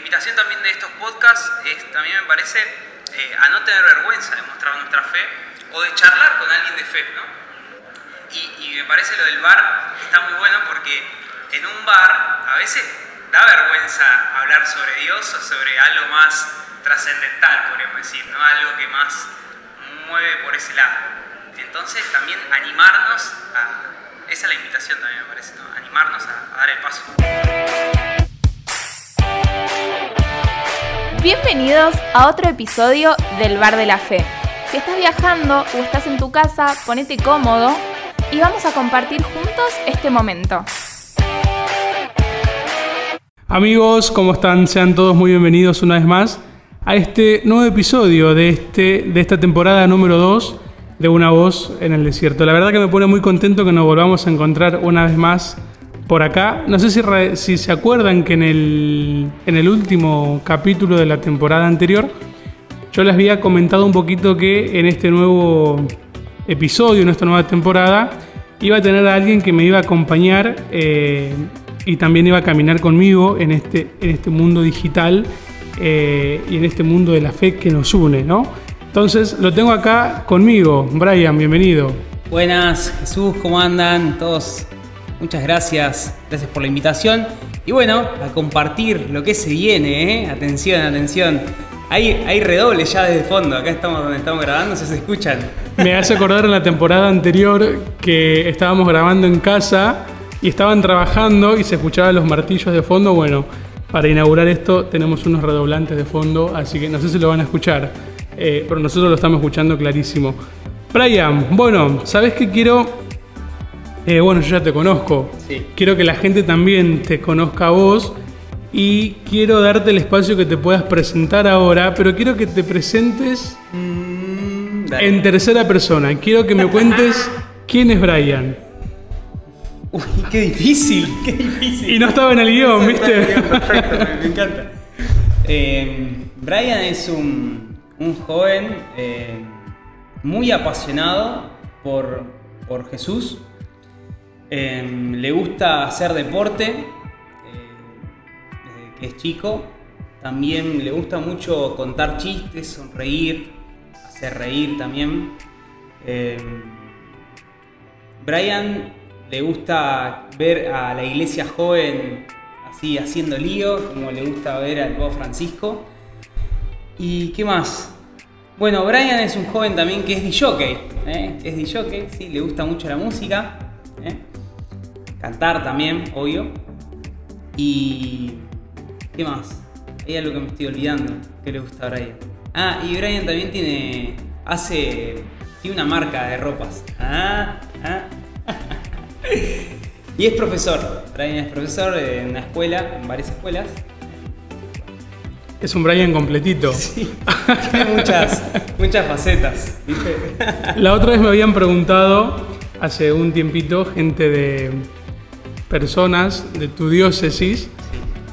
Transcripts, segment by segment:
invitación también de estos podcasts es, también me parece, eh, a no tener vergüenza de mostrar nuestra fe o de charlar con alguien de fe, ¿no? Y, y me parece lo del bar está muy bueno porque en un bar a veces da vergüenza hablar sobre Dios o sobre algo más trascendental, podríamos decir, ¿no? Algo que más mueve por ese lado. Entonces también animarnos a... Esa es la invitación también me parece, ¿no? Animarnos a, a dar el paso. Bienvenidos a otro episodio del Bar de la Fe. Si estás viajando o estás en tu casa, ponete cómodo y vamos a compartir juntos este momento. Amigos, ¿cómo están? Sean todos muy bienvenidos una vez más a este nuevo episodio de, este, de esta temporada número 2 de Una Voz en el Desierto. La verdad que me pone muy contento que nos volvamos a encontrar una vez más por acá. No sé si, si se acuerdan que en el, en el último capítulo de la temporada anterior yo les había comentado un poquito que en este nuevo episodio, en esta nueva temporada, iba a tener a alguien que me iba a acompañar eh, y también iba a caminar conmigo en este, en este mundo digital eh, y en este mundo de la fe que nos une, ¿no? Entonces lo tengo acá conmigo. Brian, bienvenido. Buenas, Jesús, ¿cómo andan? Todos, muchas gracias, gracias por la invitación. Y bueno, a compartir lo que se viene, ¿eh? Atención, atención. Hay, hay redoble ya desde fondo, acá estamos donde estamos grabando, si se escuchan. Me hace acordar en la temporada anterior que estábamos grabando en casa y estaban trabajando y se escuchaban los martillos de fondo. Bueno, para inaugurar esto tenemos unos redoblantes de fondo, así que no sé si lo van a escuchar, eh, pero nosotros lo estamos escuchando clarísimo. Brian, bueno, ¿sabes qué quiero? Eh, bueno, yo ya te conozco. Sí. Quiero que la gente también te conozca a vos y quiero darte el espacio que te puedas presentar ahora, pero quiero que te presentes Dale. en tercera persona. Quiero que me cuentes quién es Brian. Uy, qué difícil, qué difícil. Y no estaba en el guion, ¿viste? Perfecto, me, me encanta. Eh, Brian es un, un joven eh, muy apasionado por, por Jesús. Eh, le gusta hacer deporte eh, desde que es chico. También le gusta mucho contar chistes, sonreír, hacer reír también. Eh, Brian le gusta ver a la iglesia joven así haciendo lío, como le gusta ver al Papa Francisco. ¿Y qué más? Bueno, Brian es un joven también que es DJ, ¿eh? es DJ, sí, le gusta mucho la música. Cantar también, obvio. ¿Y qué más? Hay algo que me estoy olvidando que le gusta a Brian. Ah, y Brian también tiene, hace, tiene una marca de ropas. Ah, ah. Y es profesor. Brian es profesor en una escuela, en varias escuelas. Es un Brian completito. Tiene muchas, muchas facetas. ¿viste? La otra vez me habían preguntado, hace un tiempito, gente de personas de tu diócesis.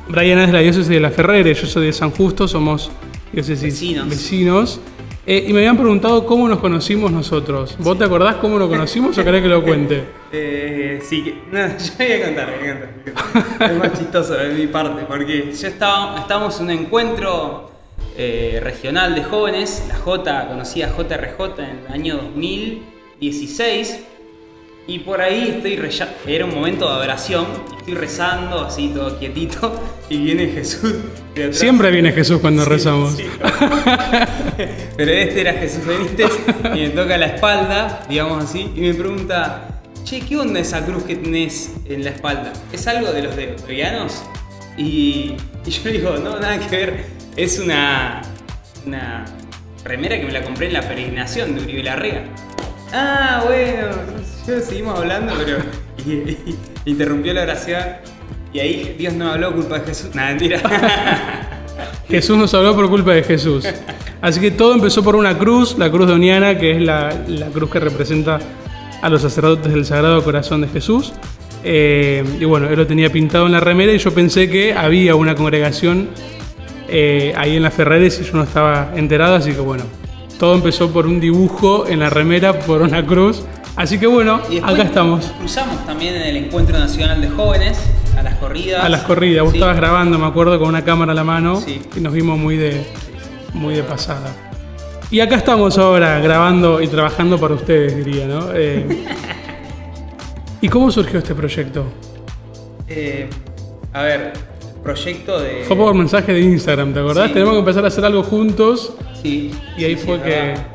Brian es de la diócesis de La Ferrere, yo soy de San Justo, somos diócesis Vecinos. vecinos. Eh, y me habían preguntado cómo nos conocimos nosotros. ¿Vos te acordás cómo nos conocimos o querés que lo cuente? Eh, sí, que, no, yo voy a contar, voy a contar. Es más chistoso de mi parte, porque yo estaba, estábamos en un encuentro eh, regional de jóvenes, la J, conocí a JRJ en el año 2016, y por ahí estoy reza- era un momento de adoración, estoy rezando así todo quietito, y viene Jesús. Siempre viene Jesús cuando rezamos. Sí. Pero este era Jesús Benítez y me toca la espalda, digamos así, y me pregunta, che, ¿qué onda esa cruz que tenés en la espalda? ¿Es algo de los deotorianos? Y, y yo le digo, no, nada que ver, es una, una remera que me la compré en la peregrinación de Uribe Larrea. Ah, bueno, seguimos hablando, pero interrumpió la oración y ahí Dios no habló culpa de Jesús. Nada, mentira. Jesús nos habló por culpa de Jesús. Así que todo empezó por una cruz, la cruz doniana, que es la, cruz que representa a los sacerdotes del Sagrado Corazón de Jesús. Eh, y bueno, él lo tenía pintado en la remera y yo pensé que había una congregación eh, ahí en la Ferreres y yo no estaba enterado, así que bueno, todo empezó por un dibujo en la remera, por una cruz. Así que bueno, acá estamos. Cruzamos también en el Encuentro Nacional de Jóvenes, a las corridas. A las corridas, vos Sí. estabas grabando, me acuerdo, con una cámara a la mano Sí. y nos vimos muy de, muy de pasada. Y acá estamos ahora grabando y trabajando para ustedes, diría, ¿no? Eh, ¿Y cómo surgió este proyecto? Eh, a ver, proyecto de. Fue por mensaje de Instagram, ¿te acordás? Sí. Tenemos que empezar a hacer algo juntos Sí. y ahí fue que, verdad.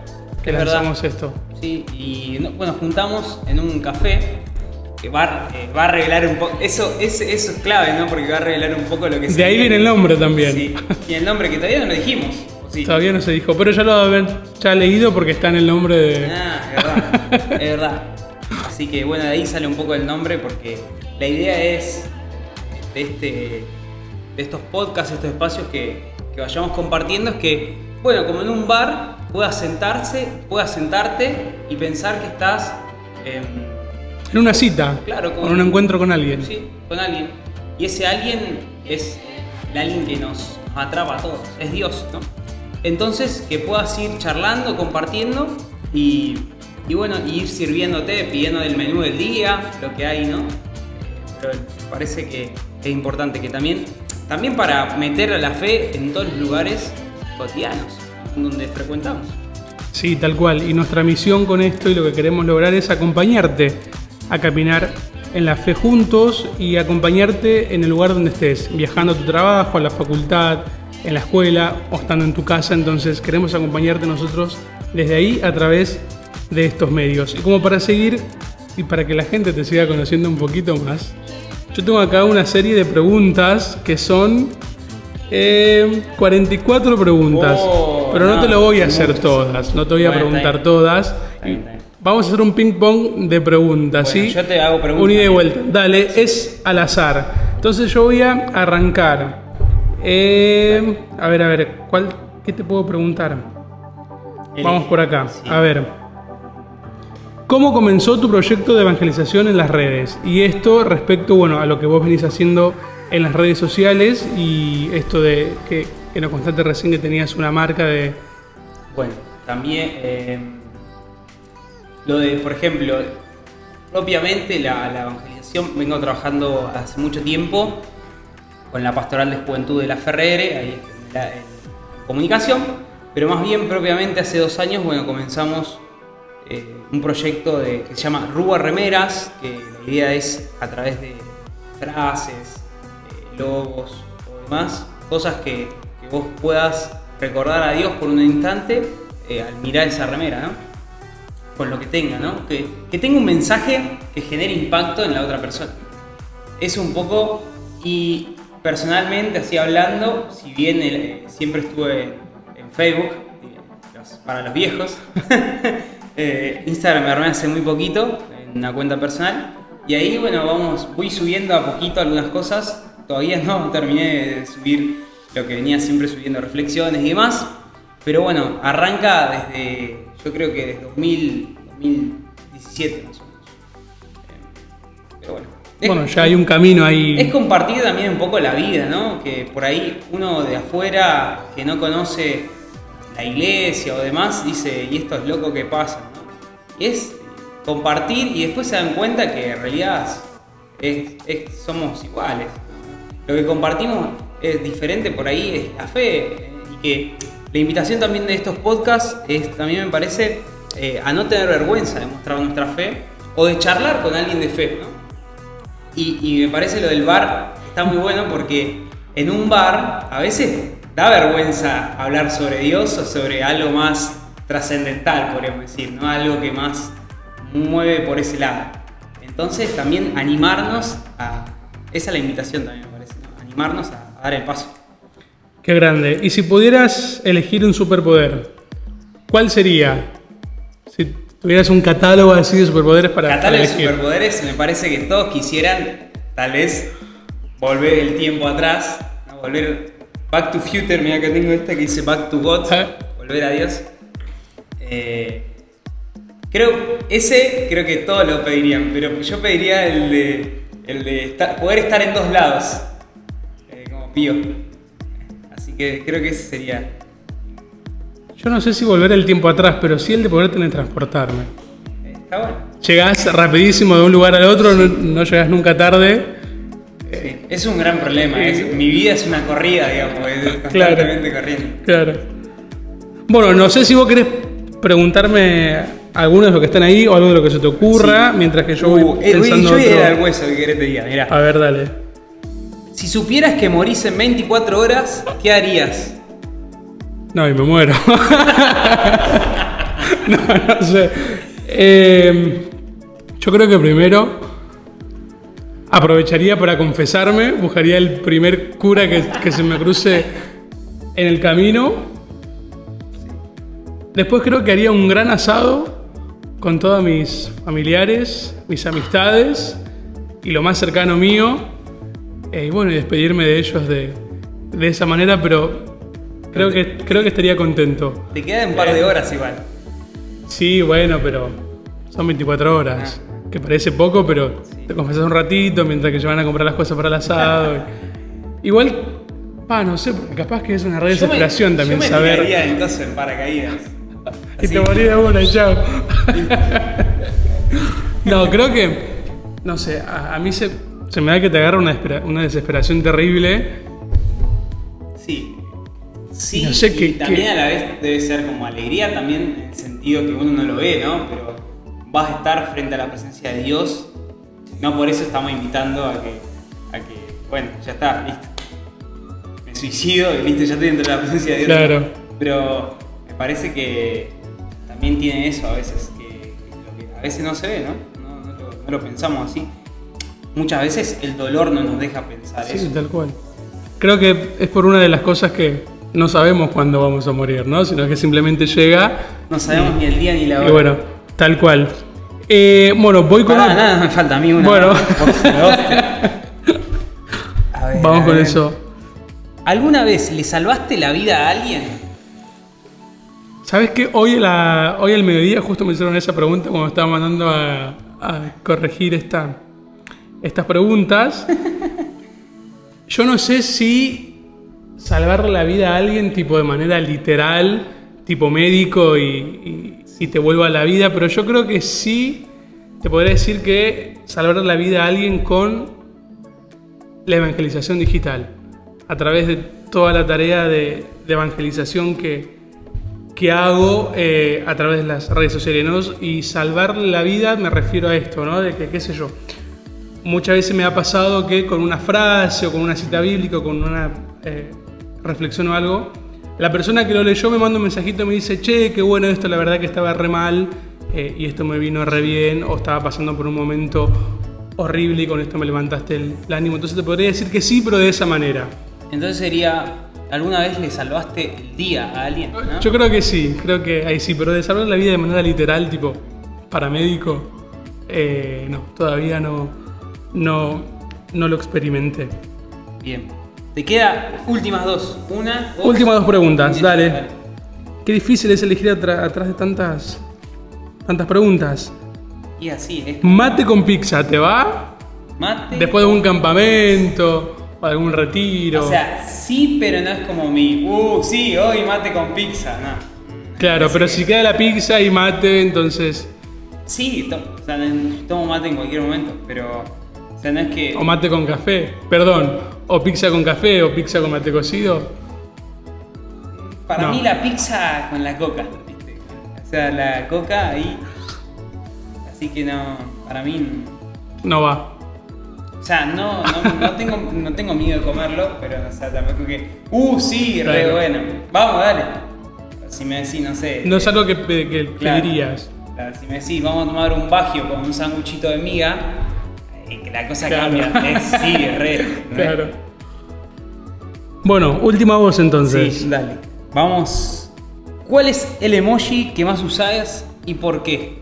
Que Es verdad. lanzamos esto. Sí, y no- bueno, juntamos en un café que va, a- eh, va a revelar un poco. Eso, es- eso es clave, ¿no? Porque va a revelar un poco lo que se De ahí viene el nombre también. Sí. Y el nombre que todavía no lo dijimos. ¿o sí? Todavía no se dijo, pero ya lo haber ya leído porque está en el nombre de... Ah, es verdad. es verdad. Así que bueno, de ahí sale un poco el nombre porque la idea es de, este, de estos podcasts, estos espacios que, que vayamos compartiendo, es que, bueno, como en un bar, puedas sentarse, puedas sentarte y pensar que estás, em, En una cita, claro, con un encuentro con alguien. Sí, con alguien. Y ese alguien es el alguien que nos atrapa a todos, es Dios, ¿no? Entonces, que puedas ir charlando, compartiendo y, y bueno, y ir sirviéndote, pidiendo del menú del día, lo que hay, ¿no? Pero parece que es importante que también, también para meter a la fe en todos los lugares cotidianos donde frecuentamos. Sí, tal cual. Y nuestra misión con esto y lo que queremos lograr es acompañarte a caminar en la fe juntos y acompañarte en el lugar donde estés, viajando a tu trabajo, a la facultad, en la escuela o estando en tu casa. Entonces queremos acompañarte nosotros desde ahí a través de estos medios. Y como para seguir y para que la gente te siga conociendo un poquito más, yo tengo acá una serie de preguntas que son eh, 44 preguntas. Oh, pero no, no, te lo voy a hacer todas, no te voy a Bueno, preguntar todas. Vamos a hacer un ping pong de preguntas, Bueno, ¿sí? yo te hago preguntas. Un ida y vuelta. Dale, es al azar. Entonces yo voy a arrancar. Eh, a ver, a ver, ¿cuál, ¿qué te puedo preguntar? Vamos por acá. Sí. A ver. ¿Cómo comenzó tu proyecto de evangelización en las redes? Y esto respecto, bueno, a lo que vos venís haciendo en las redes sociales y esto de que, que nos contaste recién que tenías una marca de... Bueno, también eh, lo de, por ejemplo, propiamente la, evangelización, vengo trabajando hace mucho tiempo con la Pastoral de Juventud de la Ferrere, ahí en, la- en comunicación, pero más bien propiamente hace dos años, bueno, comenzamos eh, un proyecto de- que se llama Rúa Remeras, que la idea es a través de frases, eh, logos o demás, cosas que vos puedas recordar a Dios por un instante eh, al mirar esa remera, ¿no? Con lo que tenga, ¿no? Que, que tenga un mensaje que genere impacto en la otra persona. Es un poco, y personalmente, así hablando, si bien eh, siempre estuve en Facebook, eh, para los viejos, eh, Instagram me armé hace muy poquito, en una cuenta personal, y ahí, bueno, vamos, voy subiendo a poquito algunas cosas, todavía no terminé de subir lo que venía siempre subiendo, reflexiones y demás, pero bueno, arranca desde, yo creo que desde 2000, 2017 más o menos. Eh, Pero bueno. Es- Bueno, ya hay un camino ahí. es compartir también un poco la vida, ¿no? Que por ahí uno de afuera que no conoce la iglesia o demás dice, y esto es loco que pasa, ¿no? Y es compartir y después se dan cuenta que en realidad es- es- somos iguales. Lo que compartimos es diferente por ahí, es la fe. Y que la invitación también de estos podcasts es, también me parece, eh, a no tener vergüenza de mostrar nuestra fe o de charlar con alguien de fe, ¿no? Y, y me parece lo del bar está muy bueno porque en un bar a veces da vergüenza hablar sobre Dios o sobre algo más trascendental, podríamos decir, ¿no? Algo que más mueve por ese lado. Entonces también animarnos a... Esa es la invitación también me parece, ¿no? Animarnos a dar el paso. Qué grande. Y si pudieras elegir un superpoder, ¿cuál sería? Si tuvieras un catálogo así de superpoderes para, para Catálogo de superpoderes, me parece que todos quisieran, tal vez, volver el tiempo atrás, ¿no? volver back to future, mira que tengo esta que dice back to God, Ah. volver a Dios. Eh, creo, ese creo que todos lo pedirían, pero yo pediría el de, el de estar- poder estar en dos lados, Pío. Así que creo que ese sería... Yo no sé si volver el tiempo atrás, pero sí el de poder teletransportarme. está bueno. Llegás rapidísimo de un lugar al otro, no, no llegás nunca tarde. Sí, Es un gran problema. es- mi vida es una corrida, digamos, es constantemente corriendo. Claro. Bueno, no sé si vos querés preguntarme alguno de los que están ahí o algo de lo que se te ocurra, mientras que yo voy Uh, eh, pensando yo otro. el hueso que querés te diga. Mirá. A ver, dale. Si supieras que morís en 24 horas, ¿qué harías? No, y me muero. no, no sé. Eh, yo creo que primero aprovecharía para confesarme, buscaría el primer cura que se me cruce en el camino. Después creo que haría un gran asado con todos mis familiares, mis amistades y lo más cercano mío. Eh, y bueno, y despedirme de ellos de, de esa manera, pero creo que, creo que estaría contento. Te quedan un par de horas igual. Sí, bueno, pero son 24 horas. Que parece poco, pero te confesas un ratito mientras que se van a comprar las cosas para el asado. Igual, pa, no sé, capaz que es una re Yo me- desesperación también yo me saber. tiraría entonces en paracaídas. Y te morí de una, chao. no, creo que, no sé, a, a mí se, se me da que te agarra una, espera- una desesperación terrible. Sí. Sí, No sé y también a la vez debe ser como alegría también en el sentido que uno no lo ve, ¿no? Pero vas a estar frente a la presencia de Dios. No por eso estamos invitando a que, a que bueno, ya está, listo. Me suicido y listo, ya estoy dentro de la presencia de Dios. Claro. Pero me parece que también tiene eso a veces, que, a veces no se ve, ¿no? No, no lo, no lo pensamos así. Muchas veces el dolor no nos deja pensar Sí, eso. tal cual. Creo que es por una de las cosas que no sabemos cuándo vamos a morir, ¿no? Sino que simplemente llega No sabemos ni el día ni la hora. y bueno, tal cual. Eh, bueno, voy con... Pará, nada, me falta a mí una. Bueno. A ver, Vamos a con ver. eso. ¿Alguna vez le salvaste la vida a alguien? ¿Sabes qué? Hoy, la, hoy al mediodía justo me hicieron esa pregunta cuando estaba mandando a, a corregir esta, estas preguntas. Yo no sé si salvar la vida a alguien tipo de manera literal, tipo médico y, y te vuelva a la vida, pero yo creo que sí te podría decir que salvar la vida a alguien con la evangelización digital, a través de toda la tarea de, evangelización que, que hago eh, a través de las redes sociales. Y salvar la vida me refiero a esto, ¿no? De qué sé yo, muchas veces me ha pasado que con una frase o con una cita bíblica o con una eh, reflexión o algo, la persona que lo leyó me manda un mensajito y me dice, che, qué bueno esto, la verdad que estaba re mal eh, y esto me vino re bien o estaba pasando por un momento horrible y con esto me levantaste el, el ánimo. Entonces te podría decir que sí, pero de esa manera. Entonces sería, ¿alguna vez le salvaste el día a alguien? ¿no? Yo creo que sí, creo que ahí sí, pero de salvar la vida de manera literal, tipo paramédico, eh, no, todavía no, no, no lo experimenté. Bien. Te queda últimas dos. Una. vos. Últimas dos preguntas, Bien, dale. Qué difícil es elegir atrás de tantas, tantas preguntas. Y así, es Mate con pizza, ¿te va? mate. Después de un campamento o algún retiro. O sea, sí, pero no es como mi. Uh, sí, hoy mate con pizza. No. claro, pero si queda la pizza y mate, entonces. Sí, to- o sea, tomo mate en cualquier momento, pero. O que. Mate con café, perdón. O pizza con café o pizza con mate cocido. Para No. mí la pizza con la coca, ¿viste? O sea, la coca ahí. Así que no, para mí. No va. O sea, no, no, no tengo, no tengo miedo de comerlo, pero o sea, tampoco que. Uh, sí, re Claro. bueno. Vamos, dale. Si me decís, no sé. No es algo que, pe- que Claro. pedirías. Claro, si me decís, vamos a tomar un bagio con un sanguchito de miga, que la cosa Claro. cambia. Es, sí, re. re. Claro. Bueno, última voz entonces. Sí, dale. Vamos. ¿Cuál es el emoji que más usás y por qué?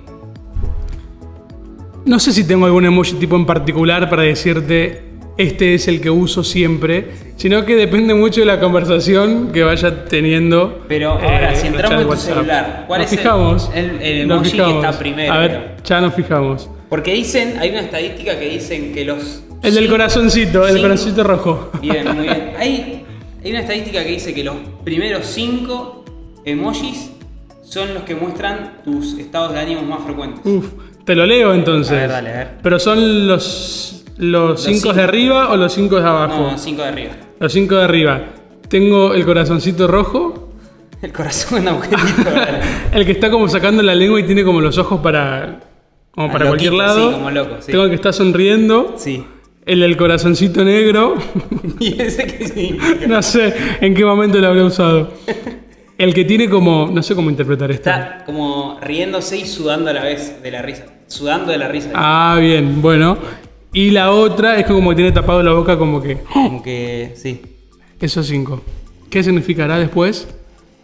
No sé si tengo algún emoji tipo en particular para decirte este es el que uso siempre, sino que depende mucho de la conversación que vaya teniendo. Pero ahora, eh, si entramos en tu WhatsApp. celular, ¿cuál Nos es el- fijamos, el- el nos emoji que está primero? A ver, ya nos fijamos. Porque dicen, hay una estadística que dicen que los. El del cinco- corazoncito, el cinco- corazoncito rojo. Bien, muy bien. Hay, hay una estadística que dice que los primeros cinco emojis son los que muestran tus estados de ánimo más frecuentes. Uf, te lo leo entonces. A ver, dale, a ver. Pero son los, ¿Los 5 cinco. de arriba o los 5 de abajo? No, cinco de arriba. Los 5 de arriba. Tengo el corazoncito rojo, El corazón agujerito. dale. el que está como sacando la lengua y tiene como los ojos para, como para cualquier loquito, lado. sí, como loco, sí. Tengo que está sonriendo, sí. el del corazoncito negro. ¿Y ese qué significa? no sé en qué momento lo habré usado. El que tiene como, no sé cómo interpretar esto. Está como riéndose y sudando a la vez de la risa. Sudando de la risa. Ah, bien, bueno. Y la otra es como que tiene tapado la boca como que... Como que, sí. Esos cinco. ¿Qué significará después?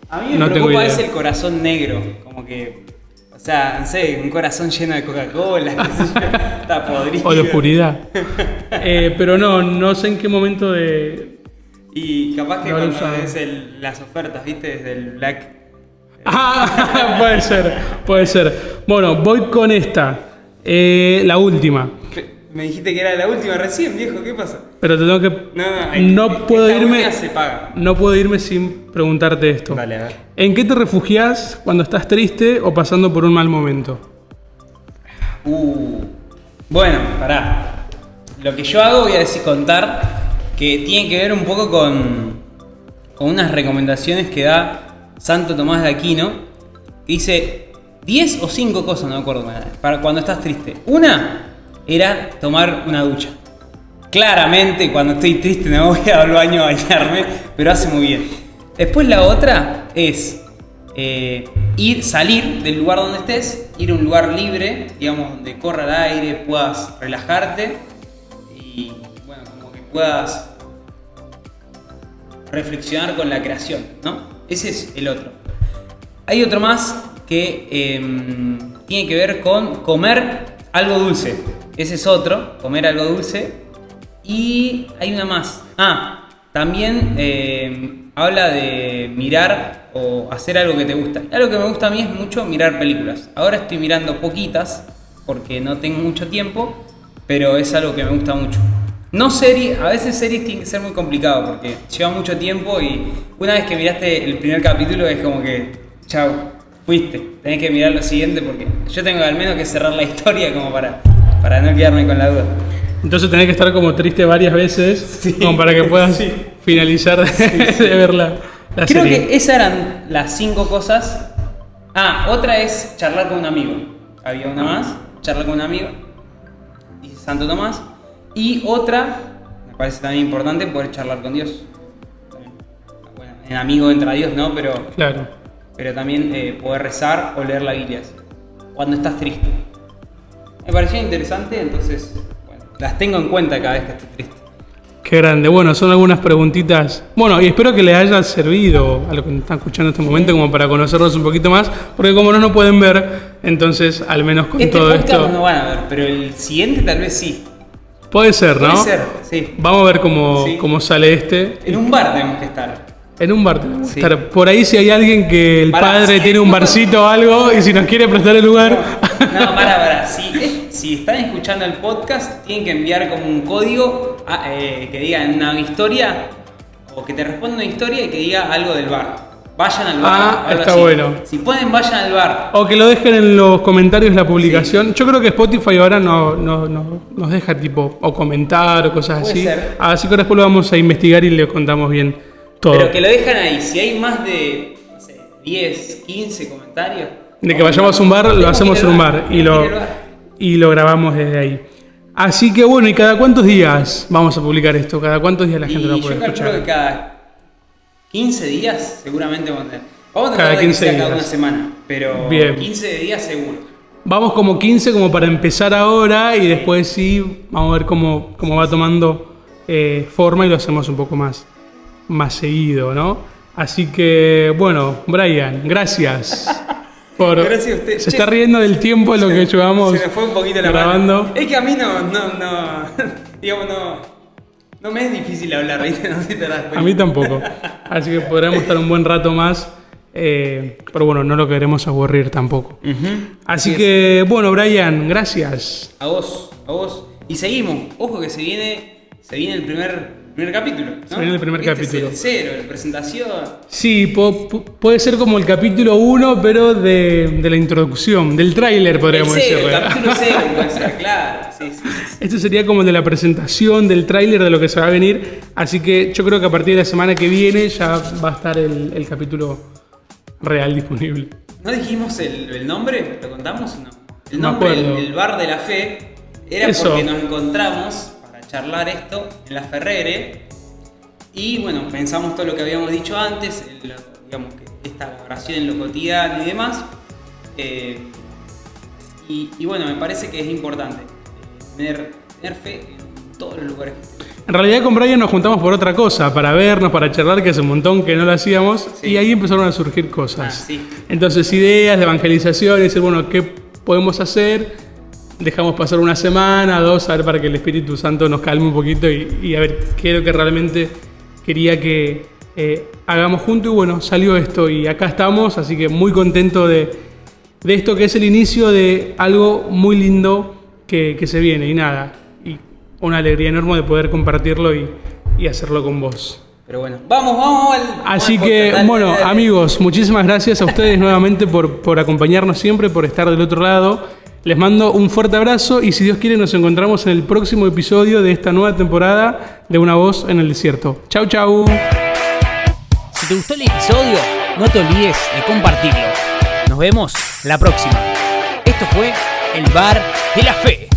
A mí me No preocupa es el corazón negro. Como que, sea, no sé, un corazón lleno de Coca-Cola. Está podrido. O de oscuridad. Eh, pero no, no sé en qué momento de... Y capaz que No cuando ves el- las ofertas, viste, desde el Black. Ah, puede ser, puede ser. Bueno, voy con esta. Eh, la última. Me dijiste que era la última recién, viejo, ¿qué pasa? Pero te tengo que... No, no, hay- No puedo irme... se paga. No puedo irme sin preguntarte esto. Dale, a ver. ¿En qué te refugias cuando estás triste o pasando por un mal momento? Uh. Bueno, pará. Lo que yo hago, voy a decir contar que tiene que ver un poco con, con unas recomendaciones que da Santo Tomás de Aquino. que Dice 10 o 5 cosas, no me acuerdo, para cuando estás triste. Una era tomar una ducha. Claramente, cuando estoy triste no voy al baño a bañarme, pero hace muy bien. Después la otra es eh, ir, salir del lugar donde estés, ir a un lugar libre, digamos, donde corra el aire, puedas relajarte y, bueno, como que puedas reflexionar con la creación, ¿no? Ese es el otro. Hay otro más que em, tiene que ver con comer algo dulce. Ese es otro, comer algo dulce. Y hay una más. Ah, también em, habla de mirar o hacer algo que te gusta. Algo que me gusta a mí es mucho mirar películas. Ahora estoy mirando poquitas porque no tengo mucho tiempo, pero es algo que me gusta mucho. No series, a veces series tienen que ser muy complicado porque lleva mucho tiempo y una vez que miraste el primer capítulo es como que, chao, fuiste, tenés que mirar lo siguiente porque yo tengo al menos que cerrar la historia como para, para no quedarme con la duda. Entonces tenés que estar como triste varias veces Sí. como para que puedas Sí. finalizar de, de ver la, la Creo serie. que esas eran las cinco cosas. Ah, otra es charlar con un amigo. Había una más, charlar con un amigo, dice Santo Tomás. Y otra, me parece también importante, poder charlar con Dios. Bueno, en amigo entra Dios, ¿no? Pero, Claro. pero también eh, poder rezar o leer la Biblia. Cuando estás triste. Me pareció interesante, entonces, bueno, las tengo en cuenta cada vez que estoy triste. Qué grande. Bueno, son algunas preguntitas. Bueno, y espero que les haya servido a los que están escuchando en este momento como para conocerlos un poquito más, porque como no nos pueden ver, entonces al menos con Este todo esto... no lo van a ver, pero el siguiente tal vez sí. Puede ser, ¿no? Puede ser, sí. Vamos a ver cómo, Sí. cómo sale este. En un bar tenemos que estar. En un bar tenemos que Sí. estar. Por ahí si hay alguien que el padre sí. tiene un barcito o algo y si nos quiere prestar el lugar... No, para, para. Es- si están escuchando el podcast, tienen que enviar como un código a- eh, que diga una historia o que te responda una historia y que diga algo del bar. Vayan al bar. Ah, algo está así. bueno. Si pueden, vayan al bar. O que lo dejen en los comentarios de la publicación. Yo creo que Spotify ahora no, no- no- nos deja tipo o comentar o cosas Puede así. ser. Así que después lo vamos a investigar y le contamos bien todo. Pero que lo dejan ahí. Si hay más de no sé, 10, 15 comentarios. De que vayamos a un bar, lo hacemos en un bar y lo, y lo grabamos desde ahí. Así que bueno, ¿y cada cuántos días vamos a publicar esto? ¿Cada cuántos días la gente Y lo yo puede calculo escuchar? que cada 15 días seguramente vamos a tener. Vamos a Cada tratar de que 15 sea cada una semana, pero Bien. 15 días seguro. Vamos como 15 como para empezar ahora y después sí, vamos a ver cómo, cómo va tomando eh, forma y lo hacemos un poco más, más seguido, ¿no? Así que bueno, Brian, gracias. Por, Gracias a usted. Se está riendo del tiempo de lo que llevamos Se me fue un poquito la grabando. mano. Es que a mí no, no, no, digamos, no, no me es difícil hablar, ¿viste? No sé si te das cuenta. A mí tampoco. Así que podremos estar un buen rato más. eh, pero bueno, no lo queremos aburrir tampoco. Así que, bueno, Brian, gracias. A vos, a vos. Y seguimos. Ojo que se viene, se viene el primer, primer capítulo. ¿no? El primer Este capítulo. Es el cero, la presentación. Sí, puede ser como el capítulo 1, pero de, de la introducción, del tráiler, podríamos decirle. el capítulo cero puede ser, claro. Sí, sí, sí. Este sería como el de la presentación, del tráiler de lo que se va a venir. Así que yo creo que a partir de la semana que viene ya va a estar el, el capítulo real disponible. ¿No dijimos el, el nombre? ¿Lo contamos o no? El No nombre, el, bar de la fe, era Eso. porque nos encontramos charlar esto en la Ferrere. Y bueno, pensamos todo lo que habíamos dicho antes, el- digamos que esta oración en lo cotidiano y demás. Eh, y, y bueno, me parece que es importante eh, tener, tener fe en todos los lugares que. En realidad con Brian nos juntamos por otra cosa, para vernos, para charlar, que hace un montón que no lo hacíamos, Sí. y ahí empezaron a surgir cosas. Ah, sí. Entonces ideas de evangelización, y decir, bueno, ¿qué podemos hacer? Dejamos pasar una semana, dos, a ver, para que el Espíritu Santo nos calme un poquito y, y a ver qué es lo que realmente quería que eh, hagamos juntos. Y bueno, salió esto y acá estamos, así que muy contento de, de esto que es el inicio de algo muy lindo que, que se viene. Y nada, y una alegría enorme de poder compartirlo y, y hacerlo con vos. Pero bueno, vamos, vamos al. Así vamos que, dale, bueno, dale. amigos, muchísimas gracias a ustedes nuevamente por, por acompañarnos siempre, por estar del otro lado. Les mando un fuerte abrazo y si Dios quiere nos encontramos en el próximo episodio de esta nueva temporada de Una Voz en el Desierto. Chau, chau. Si te gustó el episodio, no te olvides de compartirlo. Nos vemos la próxima. Esto fue El Bar de la Fe.